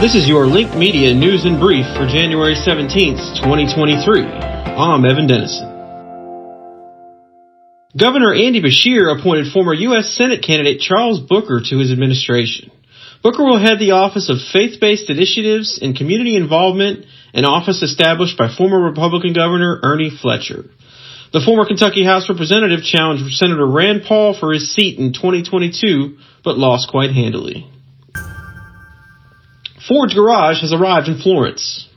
This is your Link Media News and Brief for January 17th, 2023. I'm Evan Dennison. Governor Andy Beshear appointed former U.S. Senate candidate Charles Booker to his administration. Booker will head the Office of Faith-Based Initiatives and Community Involvement, an office established by former Republican Governor Ernie Fletcher. The former Kentucky House Representative challenged Senator Rand Paul for his seat in 2022, but lost quite handily. Ford's Garage has arrived in Florence.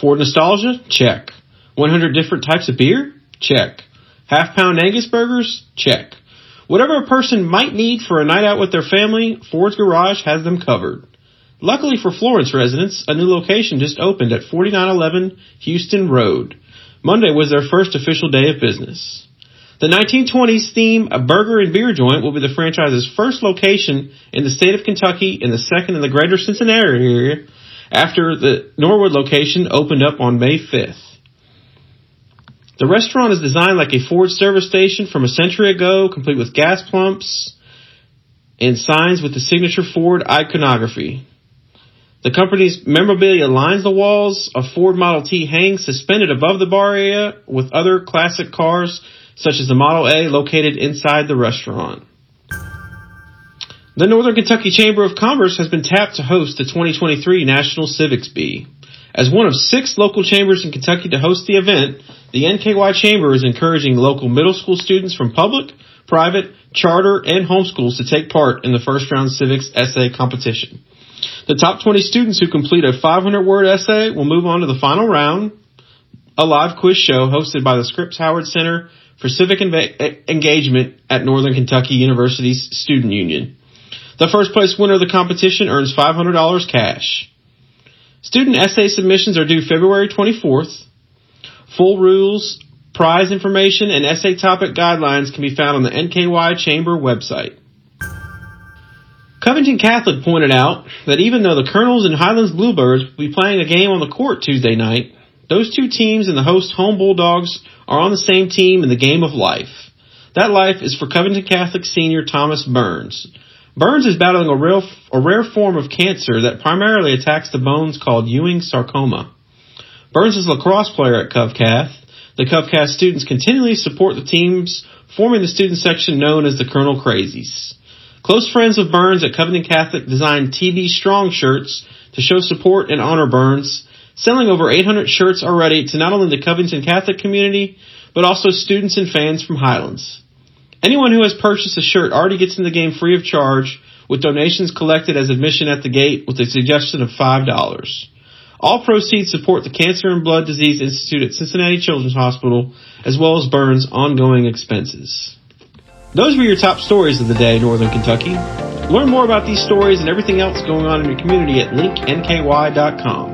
Ford nostalgia? Check. 100 different types of beer? Check. Half pound Angus burgers? Check. Whatever a person might need for a night out with their family, Ford's Garage has them covered. Luckily for Florence residents, a new location just opened at 4911 Houston Road. Monday was their first official day of business. The 1920s theme, a burger and beer joint, will be the franchise's first location in the state of Kentucky and the second in the greater Cincinnati area after the Norwood location opened up on May 5th. The restaurant is designed like a Ford service station from a century ago, complete with gas pumps and signs with the signature Ford iconography. The company's memorabilia lines the walls. A Ford Model T hangs suspended above the bar area with other classic cars such as the Model A located inside the restaurant. The Northern Kentucky Chamber of Commerce has been tapped to host the 2023 National Civics Bee. As one of six local chambers in Kentucky to host the event, the NKY Chamber is encouraging local middle school students from public, private, charter, and homeschools to take part in the first round civics essay competition. The top 20 students who complete a 500 word essay will move on to the final round, a live quiz show hosted by the Scripps Howard Center for Civic Engagement at Northern Kentucky University's Student Union. The first place winner of the competition earns $500 cash. Student essay submissions are due February 24th. Full rules, prize information, and essay topic guidelines can be found on the NKY Chamber website. Covington Catholic pointed out that even though the Colonels and Highlands Bluebirds will be playing a game on the court Tuesday night, those two teams and the host Holmes Bulldogs are on the same team in the game of life. That life is for Covington Catholic senior Thomas Burns. Burns is battling a, real, a rare form of cancer that primarily attacks the bones called Ewing sarcoma. Burns is a lacrosse player at CovCath. The CovCath students continually support the teams forming the student section known as the Colonel Crazies. Close friends of Burns at Covington Catholic designed TB Strong shirts to show support and honor Burns, selling over 800 shirts already to not only the Covington Catholic community, but also students and fans from Highlands. Anyone who has purchased a shirt already gets in the game free of charge, with donations collected as admission at the gate with a suggestion of $5. All proceeds support the Cancer and Blood Disease Institute at Cincinnati Children's Hospital, as well as Burns' ongoing expenses. Those were your top stories of the day, Northern Kentucky. Learn more about these stories and everything else going on in your community at linknky.com.